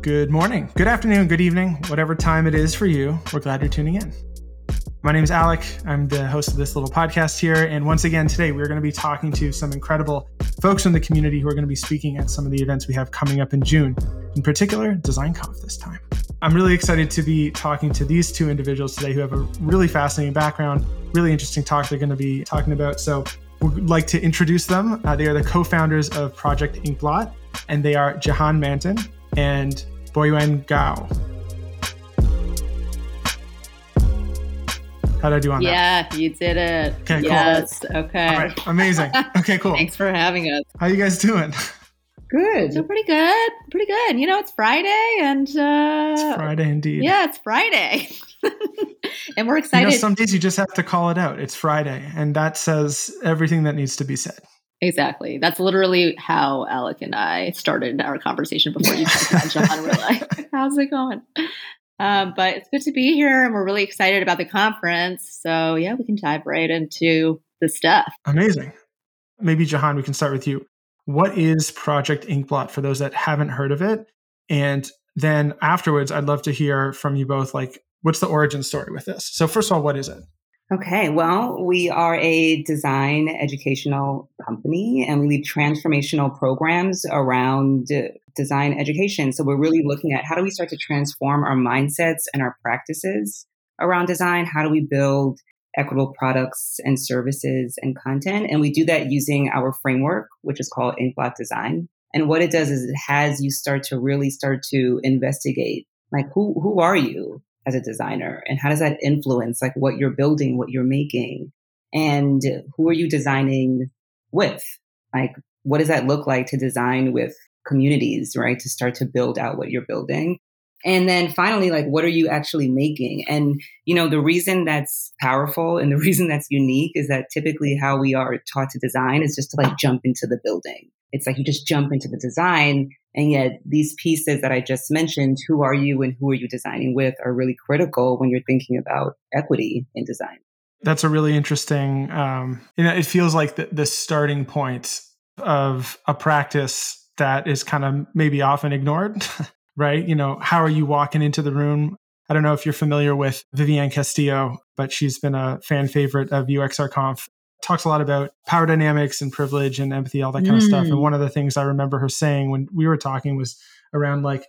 Good morning, good afternoon, good evening, whatever time it is for you. We're glad you're tuning in. My name is Alec. I'm the host of this little podcast here. And once again, today we're going to be talking to some incredible folks in the community who are going to be speaking at some of the events we have coming up in June, in particular, DesignConf this time. I'm really excited to be talking to these two individuals today who have a really fascinating background, really interesting talk they're going to be talking about. So we'd like to introduce them. Uh, they are the co founders of Project Inkblot, and they are Jahan Manton and Boyuan Gao. How did I do on yeah, that? Yeah, you did it. Okay, cool. Yes. Okay. All right. Amazing. Okay, cool. Thanks for having us. How you guys doing? Good. So pretty good. Pretty good. You know, it's Friday and uh It's Friday indeed. Yeah, it's Friday. and we're excited. You know, some days you just have to call it out. It's Friday, and that says everything that needs to be said. Exactly. That's literally how Alec and I started our conversation before you jumped on John. We're like, how's it going? Um, but it's good to be here and we're really excited about the conference. So, yeah, we can dive right into the stuff. Amazing. Maybe, Jahan, we can start with you. What is Project Inkblot for those that haven't heard of it? And then afterwards, I'd love to hear from you both like, what's the origin story with this? So, first of all, what is it? Okay, well, we are a design educational company and we lead transformational programs around design education. So we're really looking at how do we start to transform our mindsets and our practices around design? How do we build equitable products and services and content? And we do that using our framework, which is called Inkblot Design. And what it does is it has you start to really start to investigate like who who are you? As a designer and how does that influence like what you're building what you're making? And who are you designing with? Like what does that look like to design with communities right to start to build out what you're building? And then finally like what are you actually making? And you know the reason that's powerful and the reason that's unique is that typically how we are taught to design is just to like jump into the building it's like you just jump into the design and yet, these pieces that I just mentioned, who are you and who are you designing with, are really critical when you're thinking about equity in design. That's a really interesting, um, you know, it feels like the, the starting point of a practice that is kind of maybe often ignored, right? You know, how are you walking into the room? I don't know if you're familiar with Vivian Castillo, but she's been a fan favorite of UXRConf talks a lot about power dynamics and privilege and empathy, all that kind mm. of stuff. And mm. one of the things I remember her saying when we were talking was around like,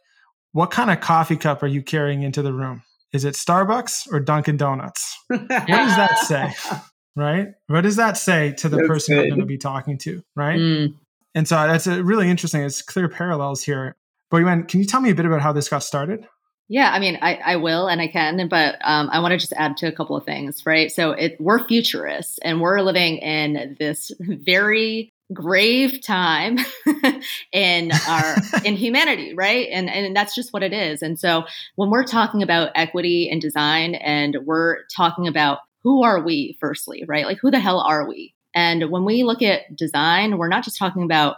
what kind of coffee cup are you carrying into the room? Is it Starbucks or Dunkin' Donuts? what does that say? Right? What does that say to the that's person good. you're going to be talking to? Right? Mm. And so that's a really interesting. It's clear parallels here. Boyuan, can you tell me a bit about how this got started? Yeah, I mean, I, I will and I can, but um, I want to just add to a couple of things, right? So it, we're futurists and we're living in this very grave time in our in humanity right? And and that's just what it is. And so when we're talking about equity and design and we're talking about who are we firstly right? Like who the hell are we? And when we look at design we're not just talking about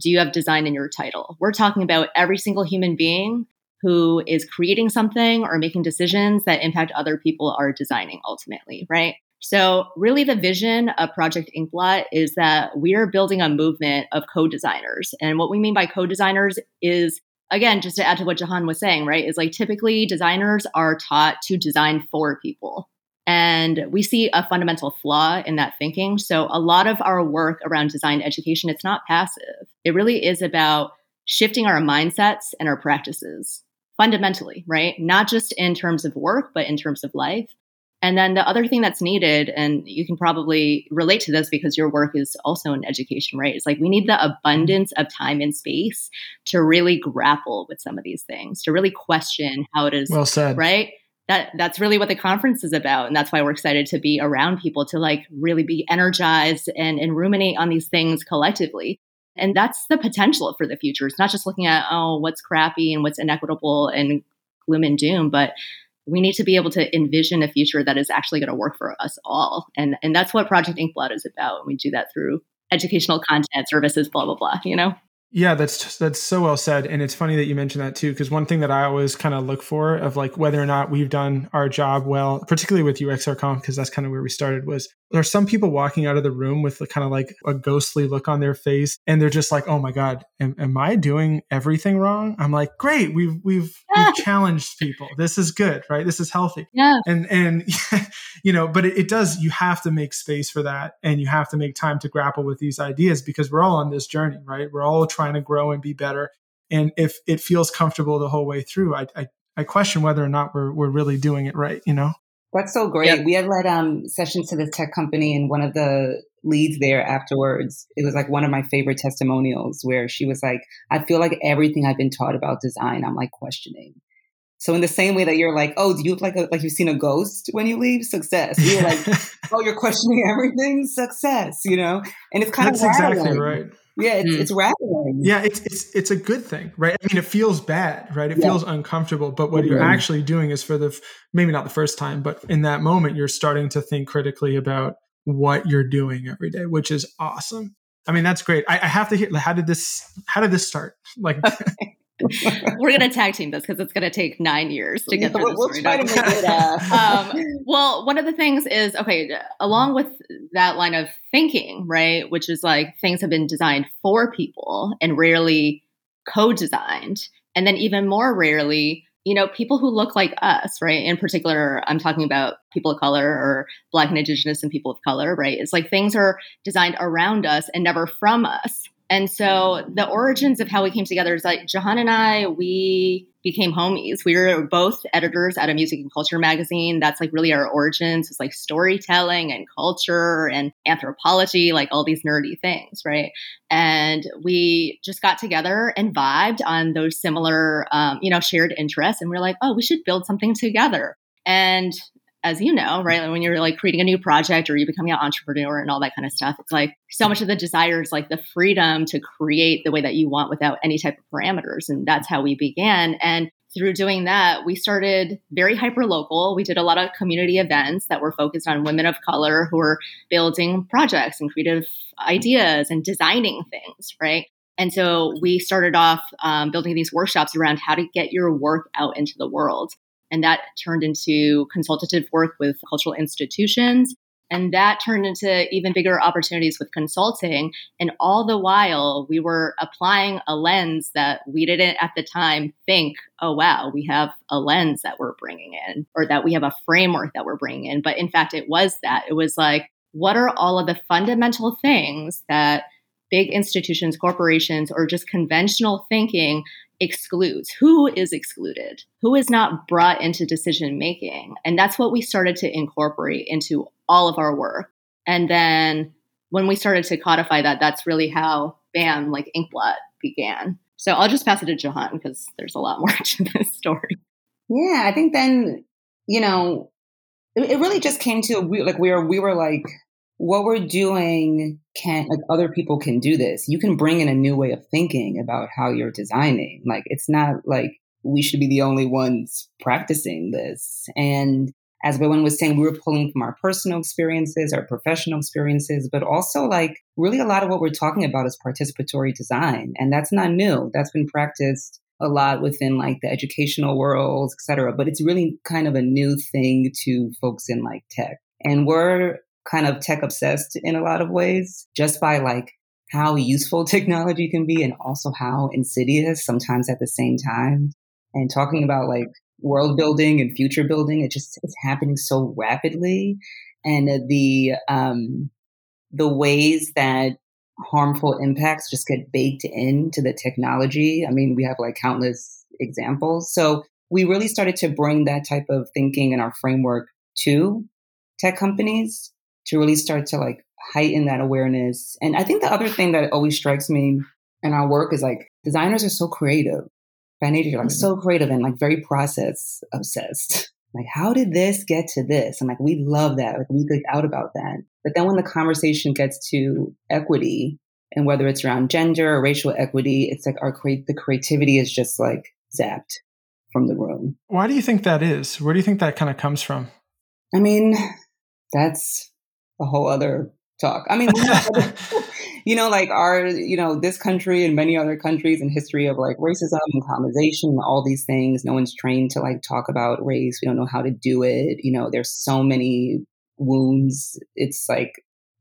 do you have design in your title? We're talking about every single human being who is creating something or making decisions that impact other people are designing ultimately, right? So, really, the vision of Project Inkblot is that we are building a movement of co designers. And what we mean by co designers is, again, just to add to what Jahan was saying, right, is like typically designers are taught to design for people. And we see a fundamental flaw in that thinking. So, a lot of our work around design education, it's not passive. It really is about shifting our mindsets and our practices fundamentally, right? Not just in terms of work, but in terms of life. And then the other thing that's needed, and you can probably relate to this because your work is also in education, right? It's like we need the abundance of time and space to really grapple with some of these things, to really question how it is. Well said. Right? That that's really what the conference is about. And that's why we're excited to be around people to like really be energized and, and ruminate on these things collectively. And that's the potential for the future. It's not just looking at, oh, what's crappy and what's inequitable and gloom and doom, but we need to be able to envision a future that is actually going to work for us all. And and that's what Project Inkblot is about. And we do that through educational content, services, blah, blah, blah, you know? Yeah, that's that's so well said, and it's funny that you mentioned that too. Because one thing that I always kind of look for of like whether or not we've done our job well, particularly with UXRConf, because that's kind of where we started, was there's some people walking out of the room with kind of like a ghostly look on their face and they're just like oh my god am, am i doing everything wrong? I'm like great we've we've, we've challenged people. This is good right? This is healthy. Yeah. And and you know but it, it does you have to make space for that and you have to make time to grapple with these ideas because we're all on this journey right? We're all trying to grow and be better and if it feels comfortable the whole way through i i, I question whether or not we're, we're really doing it right you know that's so great. Yep. We had led um, sessions to this tech company, and one of the leads there afterwards, it was like one of my favorite testimonials where she was like, I feel like everything I've been taught about design, I'm like questioning. So in the same way that you're like, oh, do you look like a, like you've seen a ghost when you leave? Success. You're like, oh, you're questioning everything. Success. You know, and it's kind That's of exactly right. Yeah, it's, mm. it's rattling. Yeah, it's it's it's a good thing, right? I mean, it feels bad, right? It yeah. feels uncomfortable, but what mm-hmm. you're actually doing is for the maybe not the first time, but in that moment, you're starting to think critically about what you're doing every day, which is awesome. I mean, that's great. I, I have to hear how did this how did this start? Like, We're gonna tag team this because it's gonna take nine years to get through we'll, we'll try to make it. Uh... um, well, one of the things is okay. Along with that line of thinking, right, which is like things have been designed for people and rarely co-designed, and then even more rarely, you know, people who look like us, right? In particular, I'm talking about people of color or Black and Indigenous and people of color, right? It's like things are designed around us and never from us and so the origins of how we came together is like Jahan and I, we became homies. We were both editors at a music and culture magazine. That's like really our origins. It's like storytelling and culture and anthropology, like all these nerdy things, right? And we just got together and vibed on those similar, um, you know, shared interests. And we we're like, oh, we should build something together. And as you know, right? When you're like creating a new project or you're becoming an entrepreneur and all that kind of stuff, it's like so much of the desire is like the freedom to create the way that you want without any type of parameters. And that's how we began. And through doing that, we started very hyper local. We did a lot of community events that were focused on women of color who were building projects and creative ideas and designing things, right? And so we started off um, building these workshops around how to get your work out into the world. And that turned into consultative work with cultural institutions. And that turned into even bigger opportunities with consulting. And all the while, we were applying a lens that we didn't at the time think, oh, wow, we have a lens that we're bringing in, or that we have a framework that we're bringing in. But in fact, it was that. It was like, what are all of the fundamental things that big institutions, corporations, or just conventional thinking excludes. Who is excluded? Who is not brought into decision making? And that's what we started to incorporate into all of our work. And then when we started to codify that that's really how bam like inkblot began. So i'll just pass it to jahan because there's a lot more to this story. Yeah i think then you know it, it really just came to like we were we were like what we're doing can like other people can do this. You can bring in a new way of thinking about how you're designing. Like it's not like we should be the only ones practicing this. And as Boyuan was saying, we were pulling from our personal experiences, our professional experiences, but also like really a lot of what we're talking about is participatory design. And that's not new. That's been practiced a lot within like the educational world, et cetera. But it's really kind of a new thing to folks in like tech. And we're kind of tech obsessed in a lot of ways just by like how useful technology can be and also how insidious sometimes at the same time. And talking about like world building and future building, it just it's happening so rapidly. And the um the ways that harmful impacts just get baked into the technology. I mean, we have like countless examples. So we really started to bring that type of thinking in our framework to tech companies to really start to like heighten that awareness. And I think the other thing that always strikes me in our work is like designers are so creative by nature, like mm-hmm. so creative and like very process obsessed. Like, how did this get to this? And like, we love that. Like, we geek out about that. But then when the conversation gets to equity and whether it's around gender or racial equity, it's like our create the creativity is just like zapped from the room. Why do you think that is? Where do you think that kind of comes from? I mean, that's a whole other talk. I mean, you know, like our, you know, this country and many other countries and history of like racism and colonization all these things. No one's trained to like talk about race. We don't know how to do it. You know, there's so many wounds. It's like,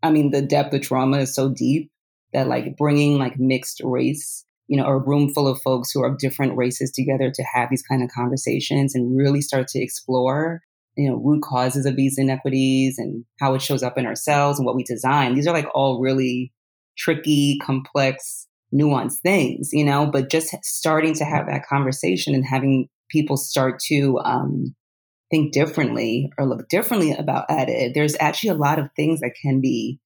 I mean, the depth of trauma is so deep that like bringing like mixed race, you know, or a room full of folks who are of different races together to have these kind of conversations and really start to explore, you know, root causes of these inequities and how it shows up in ourselves and what we design. These are like all really tricky, complex, nuanced things, you know, but just starting to have that conversation and having people start to um, think differently or look differently about at it, there's actually a lot of things that can be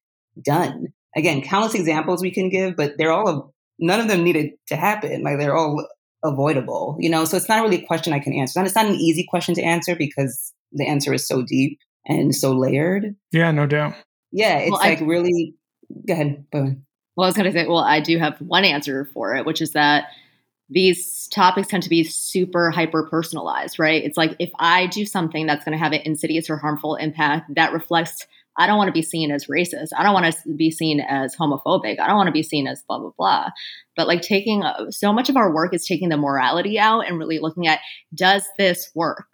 done. Again, countless examples we can give, but they're all none of them needed to happen. Like they're all avoidable, you know. So it's not really a question I can answer. It's not an easy question to answer because the answer is so deep and so layered. Yeah, no doubt. Yeah, it's well, like I, really. Go ahead. Go ahead. Well, I was going to say, well, I do have one answer for it, which is that these topics tend to be super hyper personalized, right? It's like if I do something that's going to have an insidious or harmful impact that reflects, I don't want to be seen as racist. I don't want to be seen as homophobic. I don't want to be seen as blah, blah, blah. But like taking so much of our work is taking the morality out and really looking at does this work?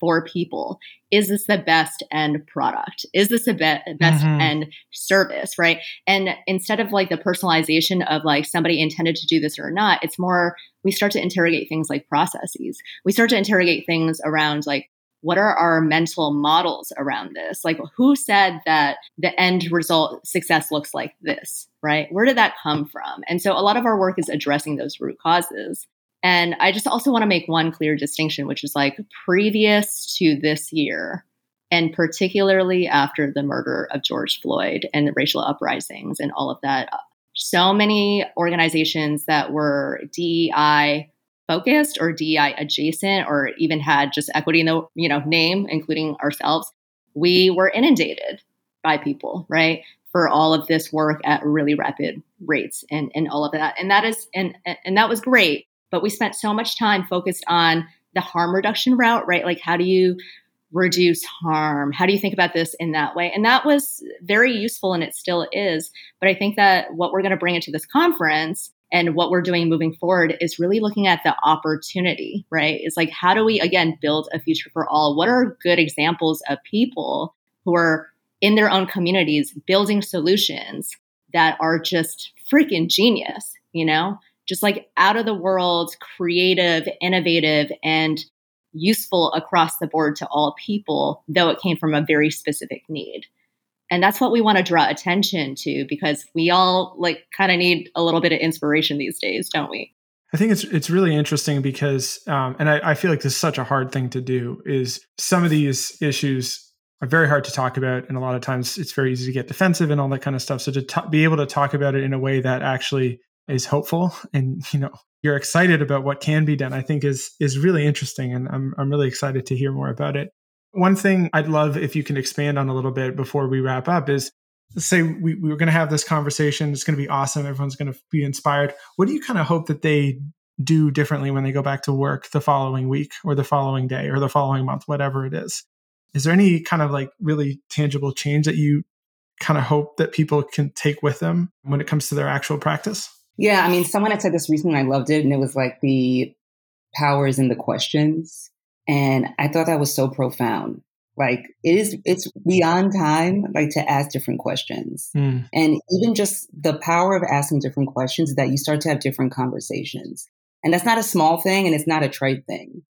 for people is this the best end product is this the be- best mm-hmm. end service right and instead of like the personalization of like somebody intended to do this or not it's more we start to interrogate things like processes we start to interrogate things around like what are our mental models around this? Like who said that the end result success looks like this right? Where did that come from? And so a lot of our work is addressing those root causes. And I just also want to make one clear distinction, which is like previous to this year, and particularly after the murder of George Floyd and the racial uprisings and all of that, so many organizations that were DEI focused or DEI adjacent or even had just equity in the you know name, including ourselves, we were inundated by people, right? For all of this work at really rapid rates and, and all of that. And that is and and that was great but we spent so much time focused on the harm reduction route, right? Like, how do you reduce harm? How do you think about this in that way? And that was very useful and it still is. But I think that what we're going to bring into this conference and what we're doing moving forward is really looking at the opportunity, right? It's like, how do we, again, build a future for all? What are good examples of people who are in their own communities building solutions that are just freaking genius, you know? just like out of the world, creative, innovative, and useful across the board to all people, though it came from a very specific need. And that's what we want to draw attention to because we all like kind of need a little bit of inspiration these days, don't we? I think it's it's really interesting because, um, and I, I feel like this is such a hard thing to do. Is some of these issues are very hard to talk about, and a lot of times it's very easy to get defensive and all that kind of stuff. So to t- be able to talk about it in a way that actually is hopeful and you know you're excited about what can be done i think is is really interesting and i'm i'm really excited to hear more about it one thing i'd love if you can expand on a little bit before we wrap up is let's say we, we were going to have this conversation it's going to be awesome everyone's going to be inspired. What do you kind of hope that they do differently when they go back to work the following week or the following day or the following month whatever it is? Is there any kind of like really tangible change that you kind of hope that people can take with them when it comes to their actual practice? Yeah, I mean, someone had said this recently, I loved it, and it was like the powers in the questions. And I thought that was so profound. Like it is, it's beyond time, like to ask different questions. Mm. And even just the power of asking different questions is that you start to have different conversations. And that's not a small thing and it's not a trite thing.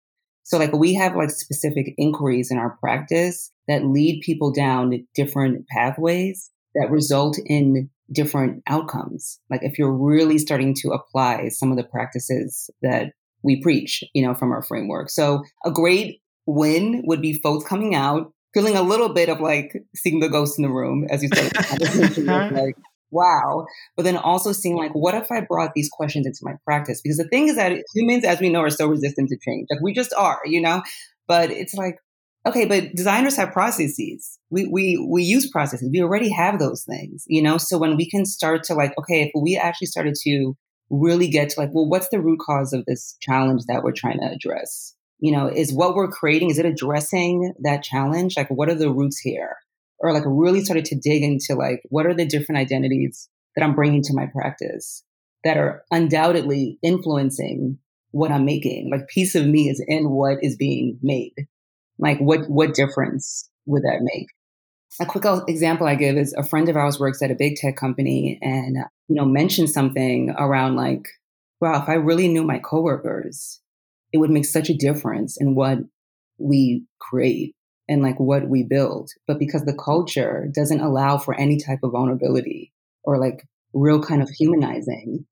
So like we have like specific inquiries in our practice that lead people down different pathways that result in different outcomes. Like if you're really starting to apply some of the practices that we preach, you know, from our framework. So a great win would be folks coming out, feeling a little bit of like seeing the ghost in the room, as you said, uh-huh. like, wow. But then also seeing like, what if I brought these questions into my practice? Because the thing is that humans, as we know, are so resistant to change. Like we just are, you know? But it's like, Okay, but designers have processes. We we we use processes. We already have those things, you know. So when we can start to like, okay, if we actually started to really get to like, well, what's the root cause of this challenge that we're trying to address? You know, is what we're creating is it addressing that challenge? Like, what are the roots here? Or like, really started to dig into like, what are the different identities that I'm bringing to my practice that are undoubtedly influencing what I'm making? Like, piece of me is in what is being made like what what difference would that make a quick example I give is a friend of ours works at a big tech company and, you know, mentioned something around like, wow, if I really knew my coworkers, it would make such a difference in what we create and like what we build. But because the culture doesn't allow for any type of vulnerability or like real kind of humanizing,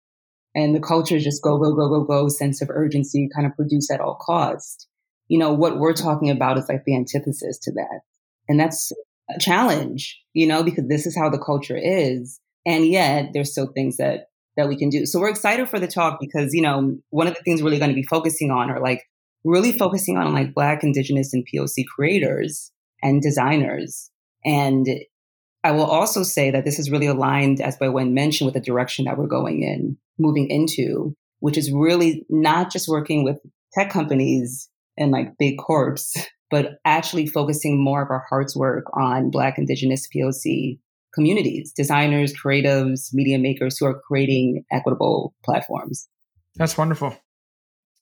and the culture is just go, go, go, go, go, sense of urgency, kind of produce at all cost. You know, what we're talking about is like the antithesis to that. And that's a challenge, you know, because this is how the culture is. And yet there's still things that that we can do. So we're excited for the talk because, you know, one of the things we're really going to be focusing on are like really focusing on like Black, Indigenous, and POC creators and designers. And I will also say that this is really aligned, as Boyuan mentioned, with the direction that we're going in, moving into, which is really not just working with tech companies and like big corps, but actually focusing more of our heart's work on Black, Indigenous, POC communities, designers, creatives, media makers who are creating equitable platforms. That's wonderful.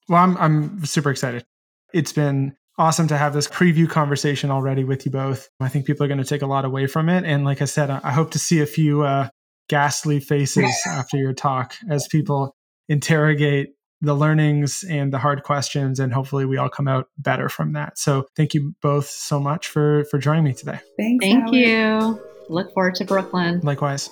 Well, I'm I'm super excited. It's been awesome to have this preview conversation already with you both. I think people are going to take a lot away from it, and like I said, I hope to see a few uh, ghastly faces after your talk as people interrogate the learnings and the hard questions and hopefully we all come out better from that so thank you both so much for for joining me today Thanks, thank Howard. you look forward to brooklyn likewise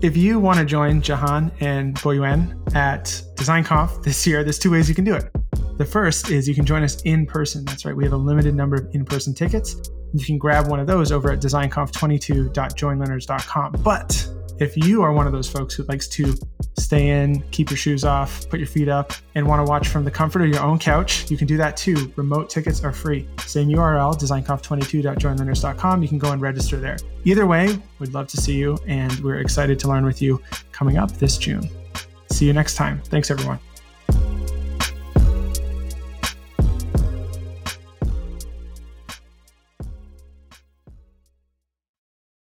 if you want to join Jahan and Boyuan at DesignConf this year, there's two ways you can do it. The first is you can join us in person. That's right, we have a limited number of in person tickets. You can grab one of those over at designconf22.joinlearners.com. But if you are one of those folks who likes to stay in, keep your shoes off, put your feet up, and want to watch from the comfort of your own couch, you can do that too. Remote tickets are free. Same URL, designconf22.joinlearners.com. You can go and register there. Either way, we'd love to see you, and we're excited to learn with you coming up this June. See you next time. Thanks, everyone.